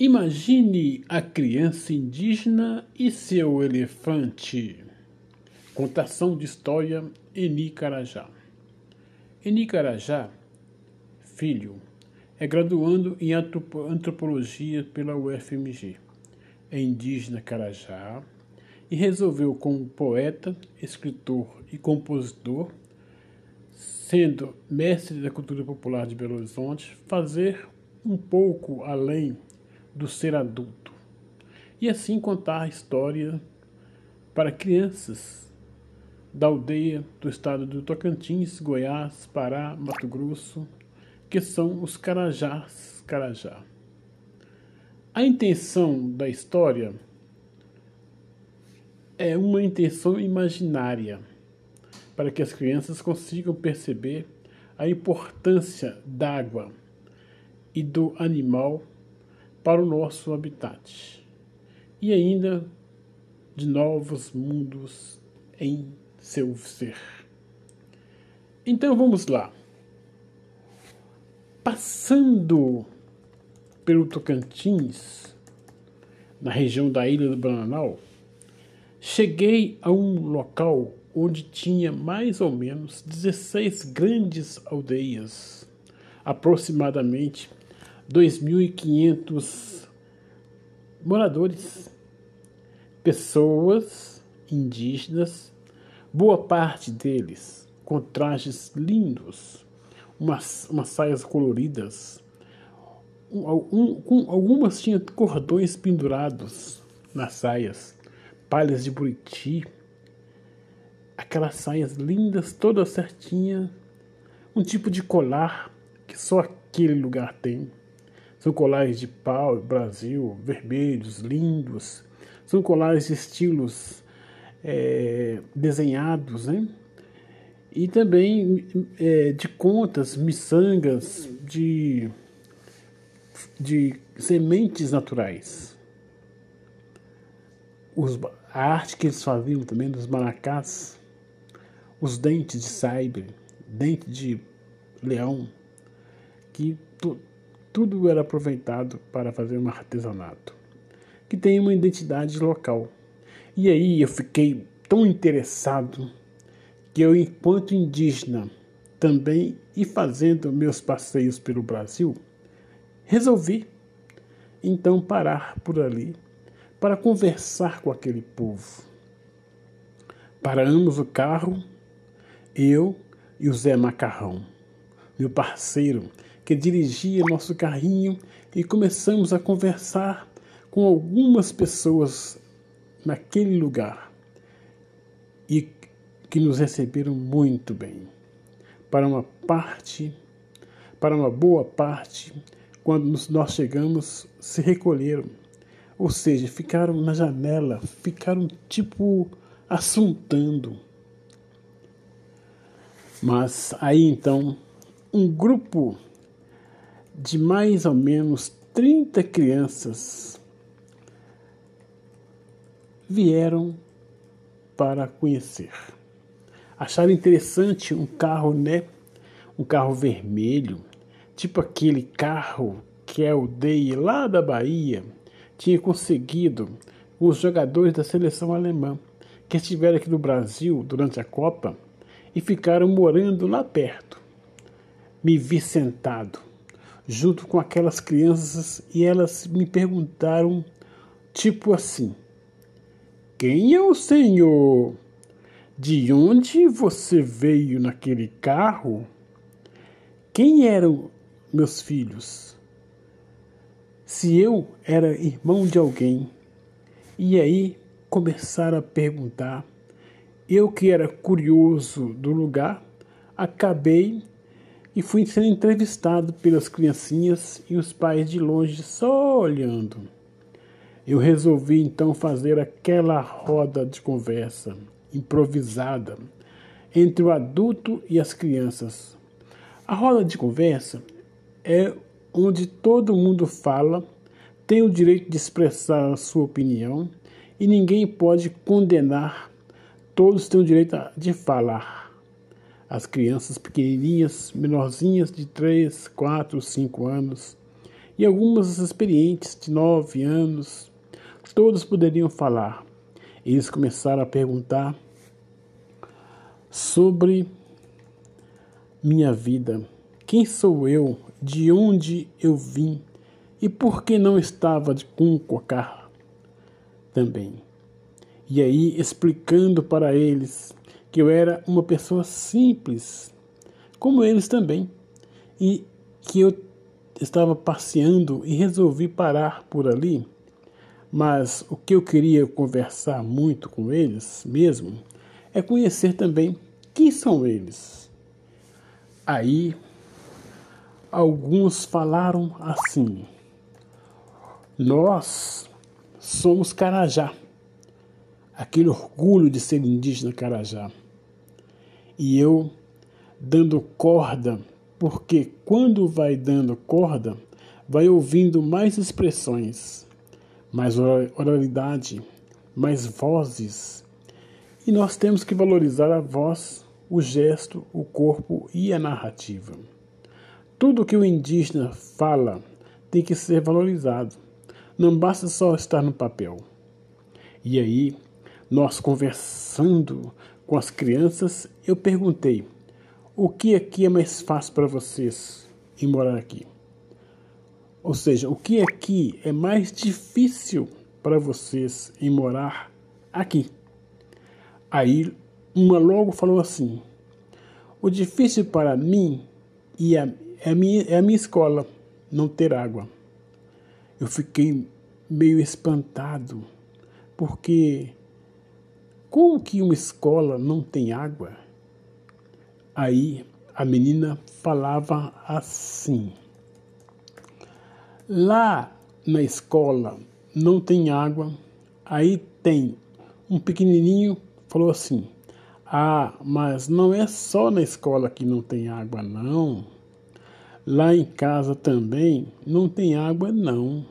Imagine a criança indígena e seu elefante. Contação de história Eni Carajá. Eni Carajá, filho, é graduando em antropologia pela UFMG. É indígena Carajá e resolveu, como poeta, escritor e compositor, sendo mestre da cultura popular de Belo Horizonte, fazer um pouco além do ser adulto e assim contar a história para crianças da aldeia do estado do Tocantins, Goiás, Pará, Mato Grosso, que são os Carajás Carajá. A intenção da história é uma intenção imaginária para que as crianças consigam perceber a importância da água e do animal para o nosso habitat e ainda de novos mundos em seu ser. Então vamos lá. Passando pelo Tocantins, na região da Ilha do Bananal, cheguei a um local onde tinha mais ou menos 16 grandes aldeias, aproximadamente 2.500 moradores, pessoas indígenas, boa parte deles com trajes lindos, umas, umas saias coloridas, um, um, algumas tinham cordões pendurados nas saias, palhas de buriti, aquelas saias lindas, todas certinhas, um tipo de colar que só aquele lugar tem. São colares de pau, Brasil, vermelhos, lindos. São colares de estilos é, desenhados, né? E também é, de contas, miçangas, de, de sementes naturais. Os, a arte que eles faziam também dos maracás, os dentes de saibre, dente de leão, que tudo era aproveitado para fazer um artesanato, que tem uma identidade local. E aí eu fiquei tão interessado que eu, enquanto indígena, também e fazendo meus passeios pelo Brasil, resolvi então parar por ali para conversar com aquele povo. Paramos o carro, eu e o Zé Macarrão, meu parceiro que dirigia nosso carrinho e começamos a conversar com algumas pessoas naquele lugar e que nos receberam muito bem. Para uma parte, para uma boa parte, quando nós chegamos, se recolheram, ou seja, ficaram na janela, ficaram tipo assuntando. Mas aí então, um grupo de mais ou menos 30 crianças vieram para conhecer. Acharam interessante um carro, né? Um carro vermelho, tipo aquele carro que a aldeia lá da Bahia tinha conseguido os jogadores da seleção alemã que estiveram aqui no Brasil durante a Copa e ficaram morando lá perto. Me vi sentado junto com aquelas crianças e elas me perguntaram, tipo assim: Quem é o senhor? De onde você veio naquele carro? Quem eram meus filhos? Se eu era irmão de alguém. E aí começaram a perguntar. Eu que era curioso do lugar, acabei e fui sendo entrevistado pelas criancinhas e os pais de longe só olhando. Eu resolvi então fazer aquela roda de conversa improvisada entre o adulto e as crianças. A roda de conversa é onde todo mundo fala, tem o direito de expressar a sua opinião e ninguém pode condenar. Todos têm o direito de falar as crianças pequenininhas, menorzinhas de 3, 4, 5 anos, e algumas experientes de nove anos. Todos poderiam falar. Eles começaram a perguntar sobre minha vida. Quem sou eu? De onde eu vim? E por que não estava de Cuncocar também? E aí, explicando para eles que eu era uma pessoa simples, como eles também, e que eu estava passeando e resolvi parar por ali, mas o que eu queria conversar muito com eles mesmo é conhecer também quem são eles. Aí alguns falaram assim: Nós somos Carajá, aquele orgulho de ser indígena Carajá. E eu dando corda porque quando vai dando corda, vai ouvindo mais expressões, mais oralidade, mais vozes. E nós temos que valorizar a voz, o gesto, o corpo e a narrativa. Tudo que o indígena fala tem que ser valorizado. Não basta só estar no papel. E aí, nós conversando com as crianças, eu perguntei o que aqui é mais fácil para vocês em morar aqui? Ou seja, o que aqui é mais difícil para vocês em morar aqui? Aí uma logo falou assim: o difícil para mim a, é, a minha, é a minha escola não ter água. Eu fiquei meio espantado, porque como que uma escola não tem água? Aí a menina falava assim: Lá na escola não tem água. Aí tem um pequenininho falou assim: Ah, mas não é só na escola que não tem água, não. Lá em casa também não tem água, não.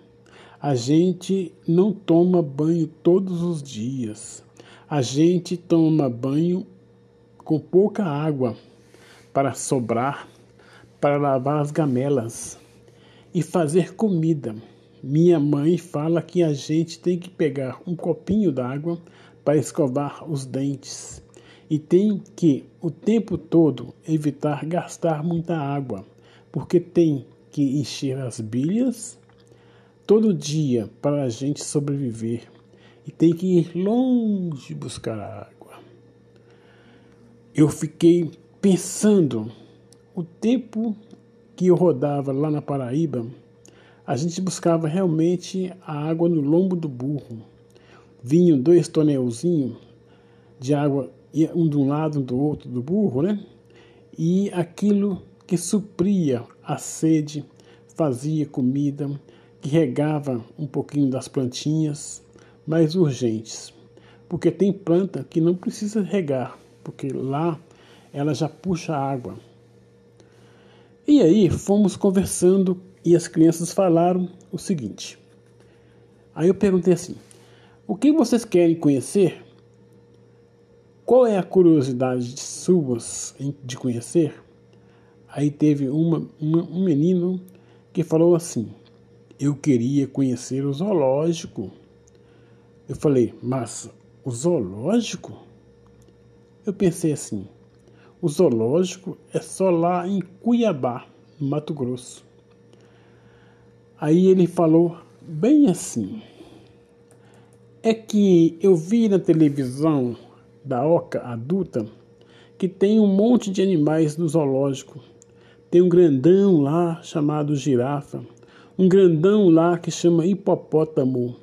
A gente não toma banho todos os dias. A gente toma banho com pouca água para sobrar, para lavar as gamelas e fazer comida. Minha mãe fala que a gente tem que pegar um copinho d'água para escovar os dentes e tem que o tempo todo evitar gastar muita água, porque tem que encher as bilhas todo dia para a gente sobreviver e tem que ir longe buscar água. Eu fiquei pensando o tempo que eu rodava lá na Paraíba, a gente buscava realmente a água no lombo do burro. Vinham dois tonelzinhos de água, um de um lado, um do outro do burro, né? E aquilo que supria a sede, fazia comida, que regava um pouquinho das plantinhas mais urgentes. Porque tem planta que não precisa regar, porque lá ela já puxa água. E aí fomos conversando e as crianças falaram o seguinte. Aí eu perguntei assim: o que vocês querem conhecer? Qual é a curiosidade suas de conhecer? Aí teve uma, uma, um menino que falou assim: Eu queria conhecer o zoológico. Eu falei, mas o zoológico? Eu pensei assim: o zoológico é só lá em Cuiabá, no Mato Grosso. Aí ele falou bem assim: É que eu vi na televisão da Oca adulta que tem um monte de animais no zoológico. Tem um grandão lá chamado girafa, um grandão lá que chama hipopótamo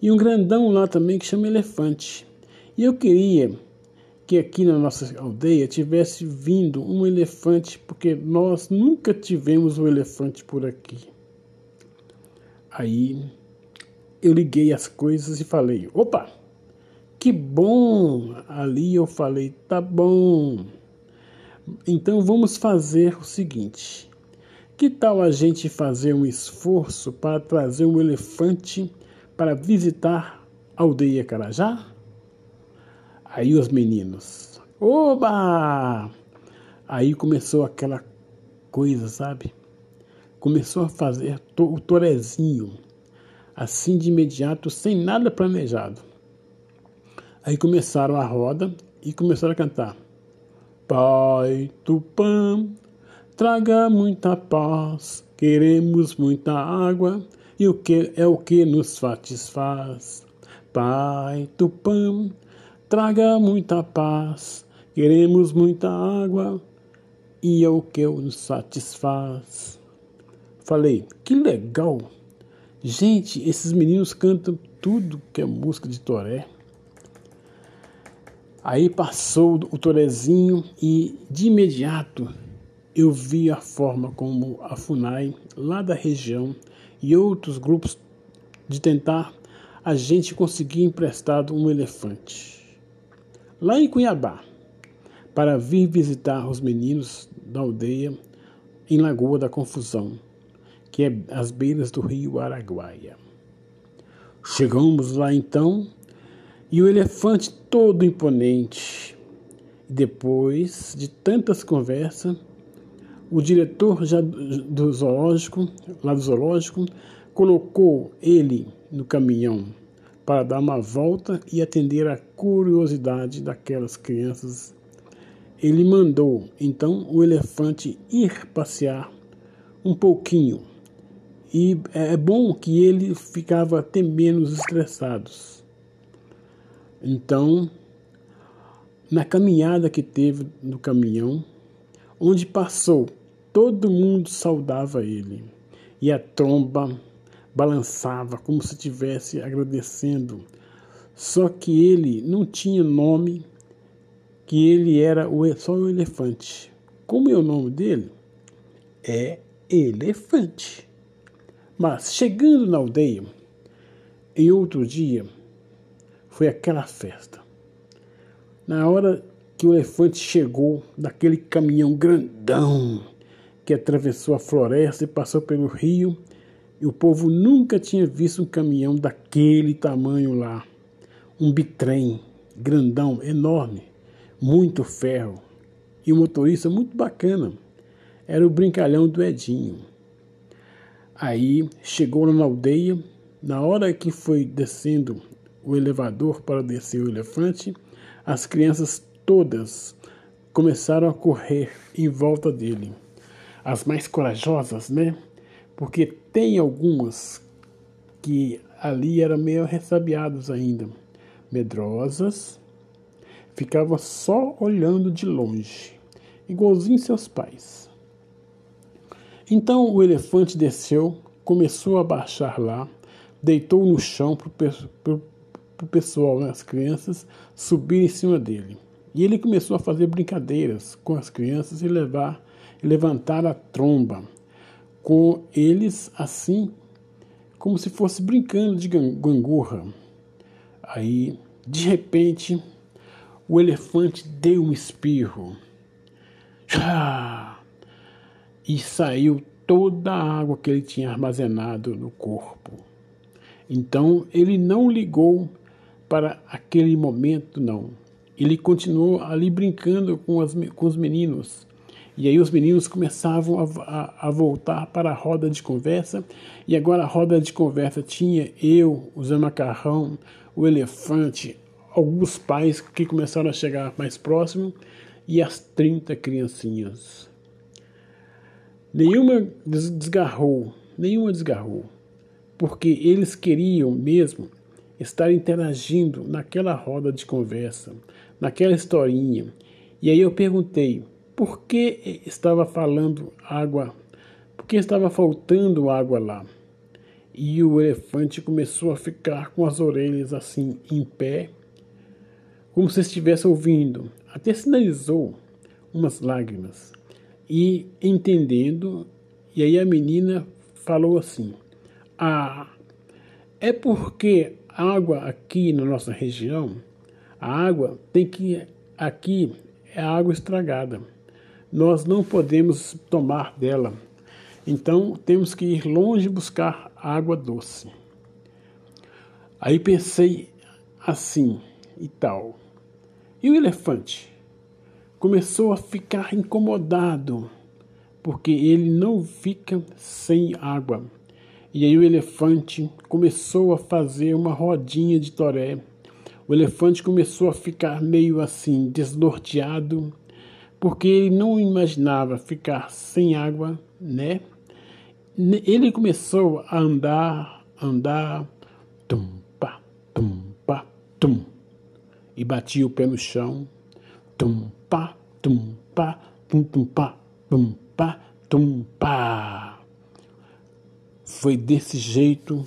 e um grandão lá também que chama elefante. E eu queria que aqui na nossa aldeia tivesse vindo um elefante, porque nós nunca tivemos um elefante por aqui. Aí eu liguei as coisas e falei: opa, que bom! Ali eu falei: tá bom. Então vamos fazer o seguinte: que tal a gente fazer um esforço para trazer um elefante para visitar a aldeia Carajá? Aí os meninos, oba! Aí começou aquela coisa, sabe? começou a fazer o torezinho, assim de imediato, sem nada planejado. Aí começaram a roda e começaram a cantar. Pai Tupã, traga muita paz, queremos muita água, e o que é o que nos satisfaz. Pai Tupã, traga muita paz, queremos muita água, e é o que nos satisfaz. Falei, que legal! Gente, esses meninos cantam tudo que é música de Toré. Aí passou o Torezinho e de imediato eu vi a forma como a FUNAI, lá da região, e outros grupos de tentar a gente conseguir emprestado um elefante. Lá em Cuiabá, para vir visitar os meninos da aldeia em Lagoa da Confusão, que é às beiras do rio Araguaia. Chegamos lá então e o elefante todo imponente. Depois de tantas conversas, o diretor já do zoológico, lá do zoológico, colocou ele no caminhão para dar uma volta e atender a curiosidade daquelas crianças. Ele mandou então o elefante ir passear um pouquinho. E é bom que ele ficava até menos estressados. Então, na caminhada que teve no caminhão, onde passou, todo mundo saudava ele, e a tromba balançava como se estivesse agradecendo. Só que ele não tinha nome, que ele era só o elefante. Como é o nome dele? É Elefante. Mas chegando na aldeia, em outro dia, foi aquela festa. Na hora que o elefante chegou daquele caminhão grandão que atravessou a floresta e passou pelo rio, e o povo nunca tinha visto um caminhão daquele tamanho lá. Um bitrem grandão, enorme, muito ferro, e um motorista muito bacana. Era o brincalhão do Edinho. Aí chegou na aldeia, na hora que foi descendo o elevador para descer o elefante, as crianças todas começaram a correr em volta dele. As mais corajosas, né? Porque tem algumas que ali eram meio ressabiados ainda, medrosas, ficavam só olhando de longe, igualzinho seus pais. Então o elefante desceu, começou a baixar lá, deitou no chão para o pessoal, né, as crianças, subir em cima dele. E ele começou a fazer brincadeiras com as crianças e levar, levantar a tromba com eles assim, como se fosse brincando de gangorra. Aí, de repente, o elefante deu um espirro. E saiu toda a água que ele tinha armazenado no corpo. Então ele não ligou para aquele momento, não. Ele continuou ali brincando com, as, com os meninos. E aí os meninos começavam a, a, a, voltar para a roda de conversa. E agora a roda de conversa tinha eu, o Zé Macarrão, o elefante, alguns pais que começaram a chegar mais próximo e as 30 criancinhas. Nenhuma desgarrou, nenhuma desgarrou, porque eles queriam mesmo estar interagindo naquela roda de conversa, naquela historinha. E aí eu perguntei por que estava falando água, por que estava faltando água lá. E o elefante começou a ficar com as orelhas assim em pé, como se estivesse ouvindo. Até sinalizou umas lágrimas. E entendendo, e aí a menina falou assim: Ah, é porque água aqui na nossa região, a água tem que aqui é água estragada. Nós não podemos tomar dela. Então temos que ir longe buscar água doce. Aí pensei assim e tal. E o elefante? Começou a ficar incomodado, porque ele não fica sem água. E aí o elefante começou a fazer uma rodinha de toré. O elefante começou a ficar meio assim desnorteado, porque ele não imaginava ficar sem água, né? Ele começou a andar, andar, tum, pá, tum, pá, tum, e batia o pé no chão, tum, pá, tum, pá, tum, tum, pá, tum, pá, tum, pá. Foi desse jeito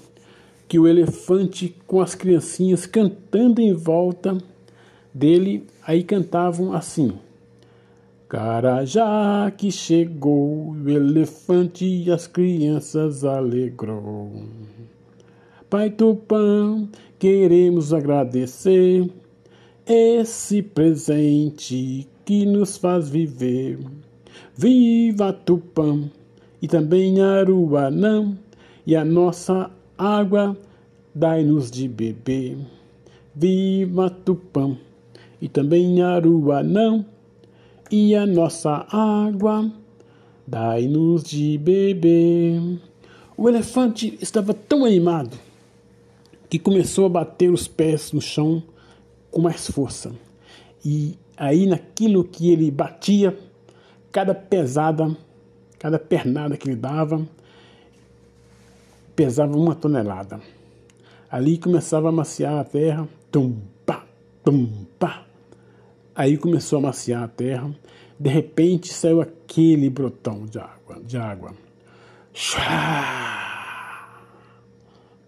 que o elefante, com as criancinhas cantando em volta dele, aí cantavam assim: Carajá que chegou, o elefante e as crianças alegrou. Pai Tupã, queremos agradecer esse presente que nos faz viver. Viva Tupã e também Aruanã e a nossa água dai-nos de beber. Viva Tupã e também Aruanã, e a nossa água dai-nos de beber. O elefante estava tão animado que começou a bater os pés no chão com mais força. E aí, naquilo que ele batia, cada pesada, cada pernada que ele dava, pesava uma tonelada. Ali começava a maciar a terra, tum, pá, tum, pá. Aí começou a maciar a terra. De repente saiu aquele brotão de água, de água.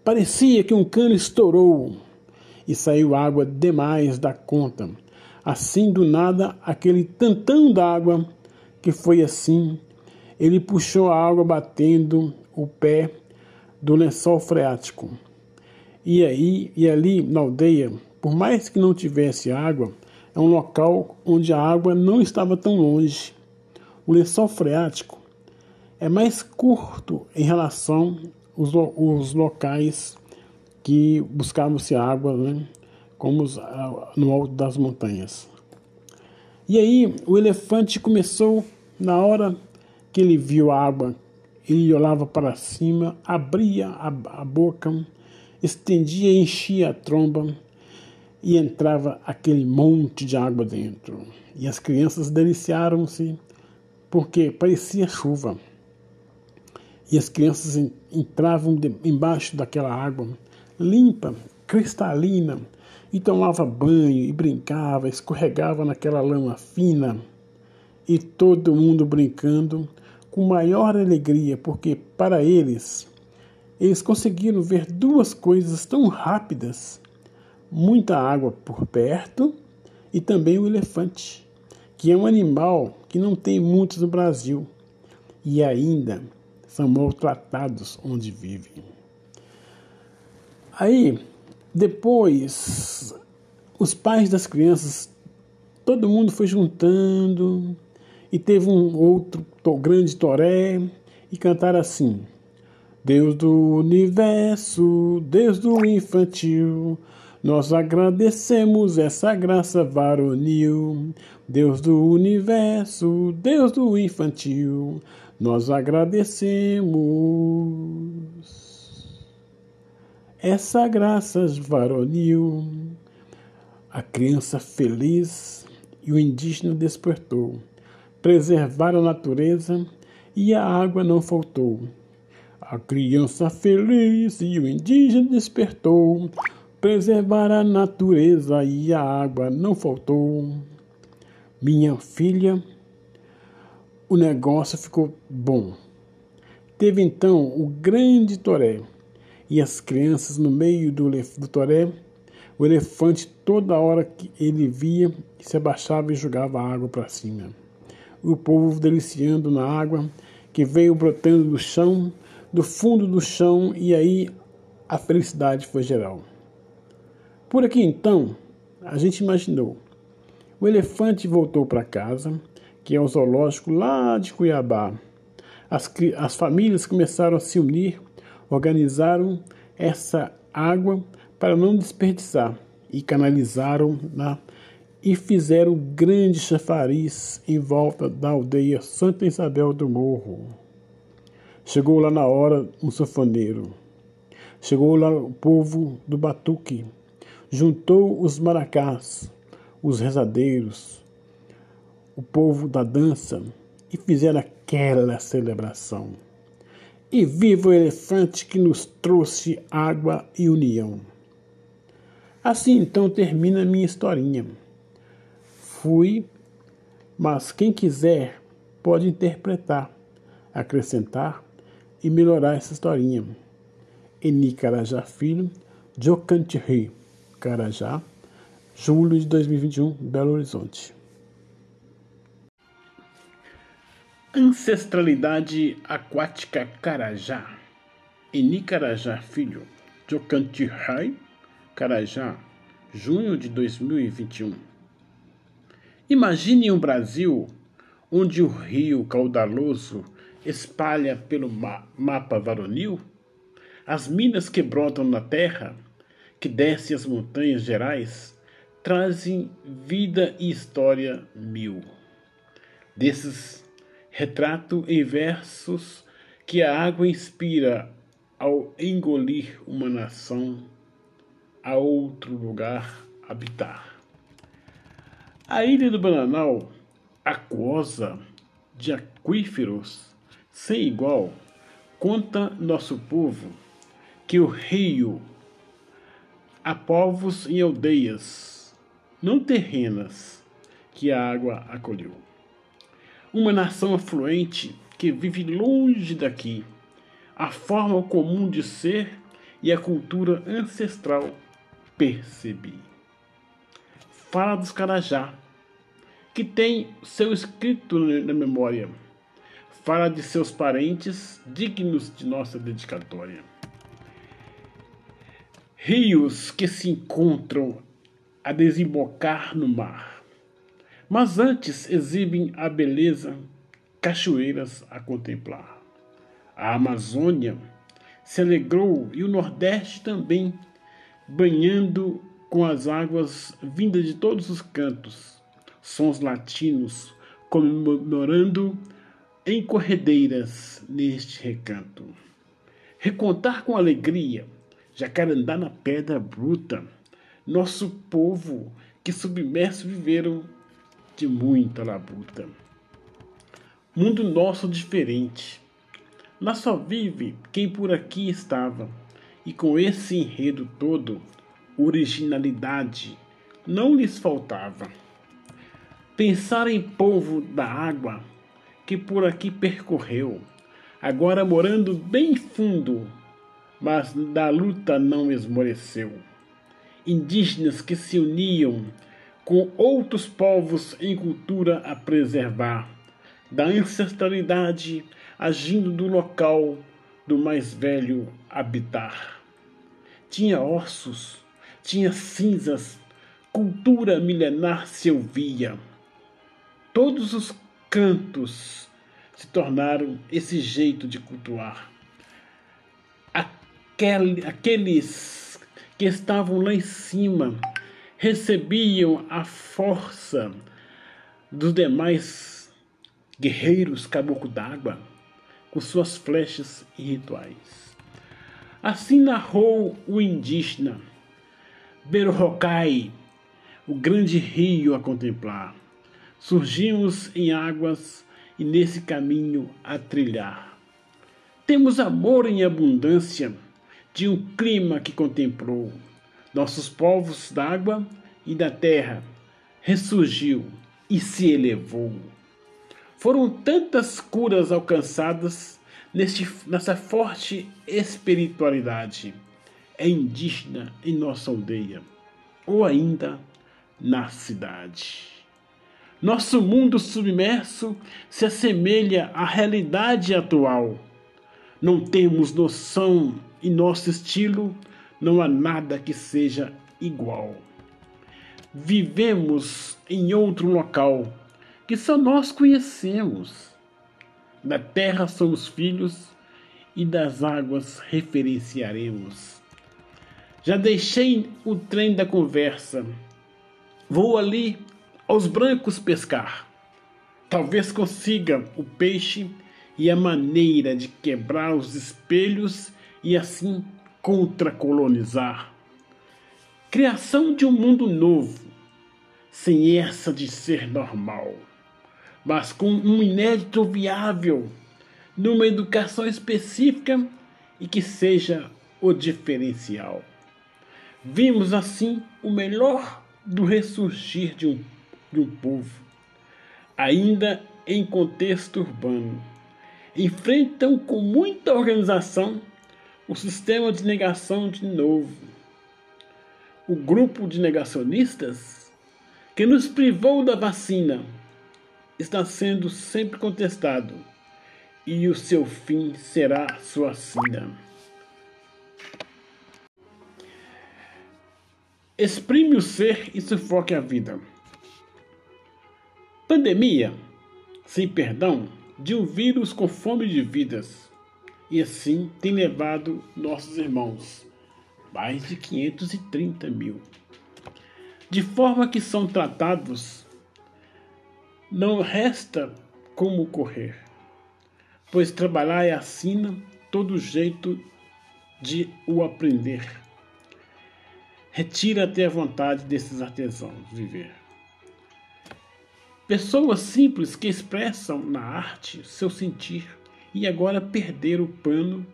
Parecia que um cano estourou e saiu água demais da conta. Assim do nada, aquele tantão d'água que foi assim, ele puxou a água batendo o pé do lençol freático. E aí e ali na aldeia, por mais que não tivesse água, é um local onde a água não estava tão longe. O lençol freático é mais curto em relação aos, os locais que buscavam-se água, né, como os, no alto das montanhas. E aí o elefante começou, na hora que ele viu a água ele olhava para cima, abria a, a boca, estendia e enchia a tromba e entrava aquele monte de água dentro. E as crianças deliciaram-se porque parecia chuva. E as crianças entravam embaixo daquela água limpa, cristalina, e tomava banho e brincava, escorregava naquela lama fina. E todo mundo brincando com maior alegria, porque para eles, eles conseguiram ver duas coisas tão rápidas: muita água por perto e também o elefante, que é um animal que não tem muitos no Brasil e ainda são maltratados onde vivem. Aí, depois, os pais das crianças, todo mundo foi juntando e teve um outro grande toré e cantar assim: Deus do universo, Deus do infantil, nós agradecemos essa graça varonil. Deus do universo, Deus do infantil, nós agradecemos essa graça varonil. A criança feliz e o indígena despertou preservar a natureza e a água não faltou. A criança feliz e o indígena despertou, preservar a natureza e a água não faltou. Minha filha, o negócio ficou bom. Teve então o grande toré e as crianças no meio do, do toré. O elefante, toda hora que ele via, se abaixava e jogava água para cima o povo deliciando na água que veio brotando do chão, do fundo do chão, e aí a felicidade foi geral. Por aqui então, a gente imaginou. O elefante voltou para casa, que é o zoológico lá de Cuiabá. As, as famílias começaram a se unir, organizaram essa água para não desperdiçar e canalizaram na e fizeram grande chafariz em volta da aldeia Santa Isabel do Morro. Chegou lá na hora um sanfoneiro. Chegou lá o povo do batuque. Juntou os maracás, os rezadeiros, o povo da dança e fizeram aquela celebração. E viva o elefante que nos trouxe água e união. Assim então termina a minha historinha. Fui, mas quem quiser pode interpretar, acrescentar e melhorar essa historinha. Eni Carajá Filho, Jocantirri Carajá, julho de 2021, Belo Horizonte. Ancestralidade Aquática Carajá. Eni Carajá Filho, Jocantirri Carajá, junho de 2021. Imagine um Brasil onde o rio caudaloso espalha pelo ma mapa varonil as minas que brotam na terra, que descem as montanhas gerais, trazem vida e história mil. Desses retrato em versos que a água inspira ao engolir uma nação a outro lugar habitar. A ilha do Bananal, aquosa de aquíferos sem igual, conta nosso povo que o rio há povos em aldeias, não terrenas, que a água acolheu. Uma nação afluente que vive longe daqui, a forma comum de ser e a cultura ancestral percebi. Fala dos Carajá, que tem seu escrito na memória. Fala de seus parentes dignos de nossa dedicatória. Rios que se encontram a desembocar no mar mas antes exibem a beleza, cachoeiras a contemplar. A Amazônia se alegrou e o Nordeste também, banhando com as águas vindas de todos os cantos, sons latinos comemorando em corredeiras neste recanto. Recontar com alegria, jacarandá na pedra bruta, nosso povo que submerso viveram de muita labuta. Mundo nosso diferente. Lá só vive quem por aqui estava, e com esse enredo todo, originalidade não lhes faltava. Pensar em povo da água que por aqui percorreu, agora morando bem fundo, mas da luta não esmoreceu. Indígenas que se uniam com outros povos em cultura a preservar, da ancestralidade agindo do local do mais velho habitar. Tinha ossos, tinha cinzas, cultura milenar se ouvia. Todos os cantos se tornaram esse jeito de cultuar. Aquele, aqueles que estavam lá em cima recebiam a força dos demais guerreiros caboclo d'água com suas flechas e rituais. Assim narrou o indígena Berocai, o grande rio a contemplar. Surgimos em águas e nesse caminho a trilhar. Temos amor em abundância de um clima que contemplou nossos povos d'água e da terra, ressurgiu e se elevou. Foram tantas curas alcançadas neste, nessa forte espiritualidade. É indígena em nossa aldeia, ou ainda na cidade. Nosso mundo submerso se assemelha à realidade atual. Não temos noção em nosso estilo não há nada que seja igual. Vivemos em outro local que só nós conhecemos. Da terra somos filhos e das águas referenciaremos. Já deixei o trem da conversa. Vou ali aos brancos pescar. Talvez consiga o peixe e a maneira de quebrar os espelhos e assim contra-colonizar. Criação de um mundo novo, sem essa de ser normal, mas com um inédito viável, numa educação específica e que seja o diferencial. Vimos assim o melhor do ressurgir de um, de um povo, ainda em contexto urbano. Enfrentam com muita organização o sistema de negação de novo. O grupo de negacionistas que nos privou da vacina está sendo sempre contestado e o seu fim será suicida. Exprime o ser e sufoque a vida. Pandemia, sem perdão, de um vírus com fome de vidas, e assim tem levado nossos irmãos, mais de 530 mil. De forma que são tratados, não resta como correr, pois trabalhar é assina todo jeito de o aprender retira até a vontade desses artesãos viver. Pessoas simples que expressam na arte seu sentir e agora perderam o pano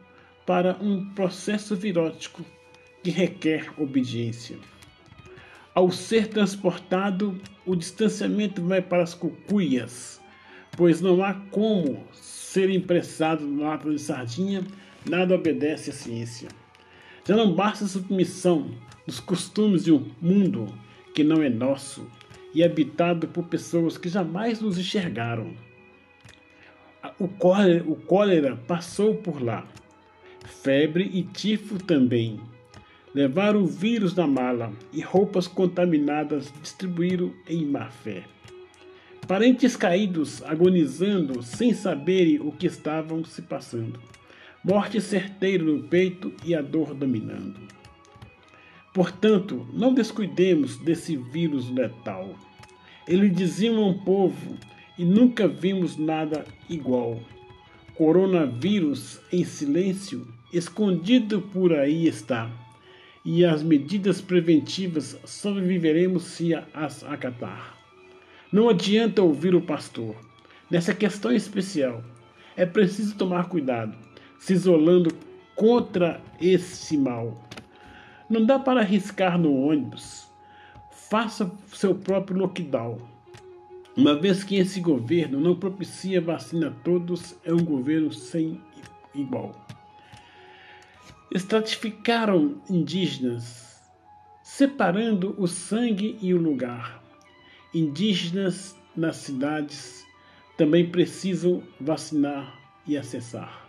para um processo virótico que requer obediência. Ao ser transportado, o distanciamento vai para as cucuias, pois não há como ser impressado no lata de sardinha, nada obedece à ciência. Já não basta a submissão dos costumes de um mundo que não é nosso e habitado por pessoas que jamais nos enxergaram. O cólera, o cólera passou por lá, febre e tifo também. Levaram o vírus na mala e roupas contaminadas distribuíram em má fé. Parentes caídos agonizando sem saberem o que estavam se passando. Morte certeira no peito e a dor dominando. Portanto, não descuidemos desse vírus letal. Ele dizima um povo e nunca vimos nada igual. Coronavírus em silêncio, escondido por aí está. E as medidas preventivas sobreviveremos se as acatar. Não adianta ouvir o pastor. Nessa questão especial, é preciso tomar cuidado, se isolando contra esse mal não dá para arriscar no ônibus. Faça seu próprio lockdown. Uma vez que esse governo não propicia vacina a todos, é um governo sem igual. Estratificaram indígenas, separando o sangue e o lugar. Indígenas nas cidades também precisam vacinar e acessar.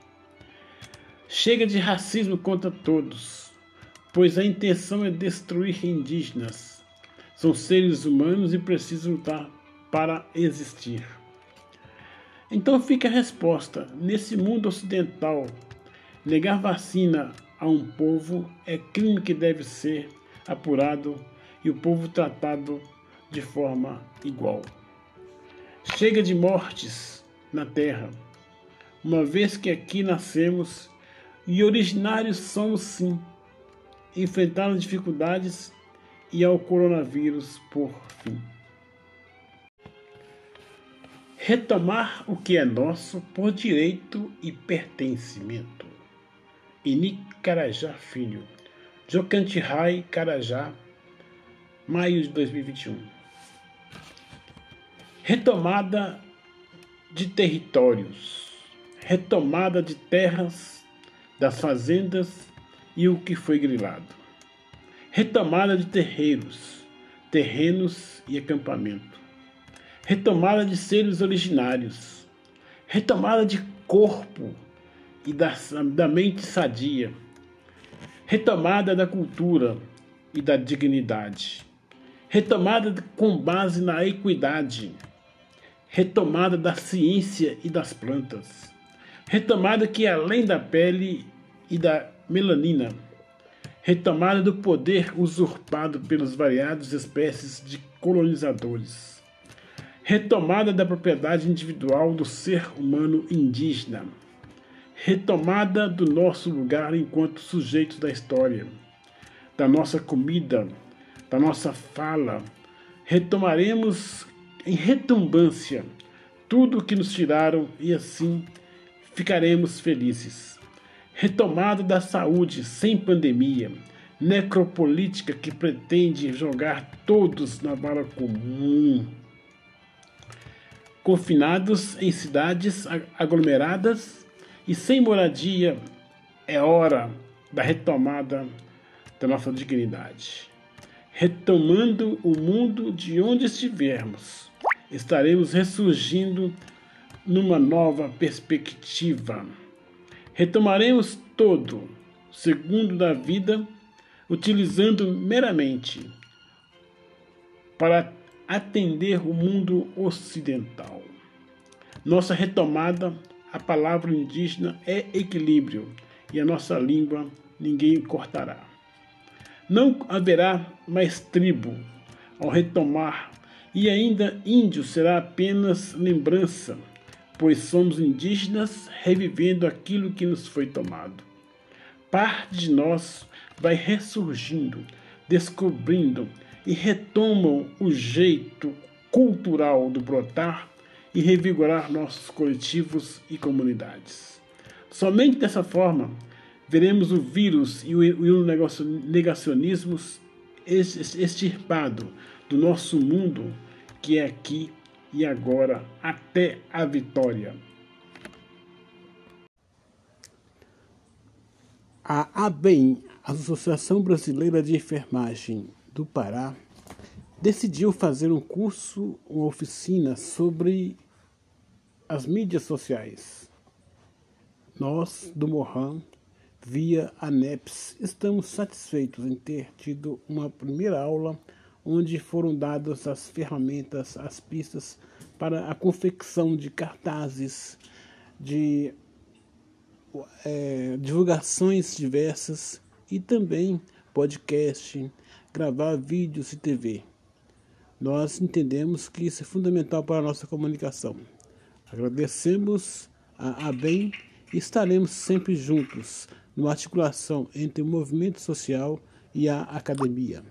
Chega de racismo contra todos pois a intenção é destruir indígenas. São seres humanos e precisam lutar para existir. Então fica a resposta: nesse mundo ocidental, negar vacina a um povo é crime que deve ser apurado e o povo tratado de forma igual. Chega de mortes na terra, uma vez que aqui nascemos e originários somos sim enfrentaram dificuldades e ao coronavírus por fim. Retomar o que é nosso por direito e pertencimento. Ini Carajá Filho, Jocantirai Carajá, maio de 2021. Retomada de territórios, retomada de terras, das fazendas e o que foi grilado. Retomada de terreiros, terrenos e acampamento. Retomada de seres originários. Retomada de corpo e da, da mente sadia. Retomada da cultura e da dignidade. Retomada com base na equidade. Retomada da ciência e das plantas. Retomada que além da pele e da melanina, retomada do poder usurpado pelas variadas espécies de colonizadores, retomada da propriedade individual do ser humano indígena, retomada do nosso lugar enquanto sujeitos da história, da nossa comida, da nossa fala. Retomaremos em retumbância tudo o que nos tiraram e assim ficaremos felizes. Retomada da saúde sem pandemia, necropolítica que pretende jogar todos na bala comum. Confinados em cidades aglomeradas e sem moradia, é hora da retomada da nossa dignidade. Retomando o mundo de onde estivermos, estaremos ressurgindo numa nova perspectiva. Retomaremos todo segundo da vida utilizando meramente para atender o mundo ocidental. Nossa retomada, a palavra indígena é equilíbrio e a nossa língua ninguém cortará. Não haverá mais tribo ao retomar, e ainda índio será apenas lembrança, pois somos indígenas revivendo aquilo que nos foi tomado. Parte de nós vai ressurgindo, descobrindo e retomam o jeito cultural do brotar e revigorar nossos coletivos e comunidades. Somente dessa forma veremos o vírus e o negacionismo extirpado do nosso mundo, que é aqui e agora até a vitória. A ABEM, Associação Brasileira de Enfermagem do Pará, decidiu fazer um curso, uma oficina sobre as mídias sociais. Nós, do Mohan, via ANEPS, estamos satisfeitos em ter tido uma primeira aula onde foram dadas as ferramentas, as pistas para a confecção de cartazes, de é, divulgações diversas e também podcast, gravar vídeos e TV. Nós entendemos que isso é fundamental para a nossa comunicação. Agradecemos a ABEM e estaremos sempre juntos numa articulação entre o movimento social e a academia.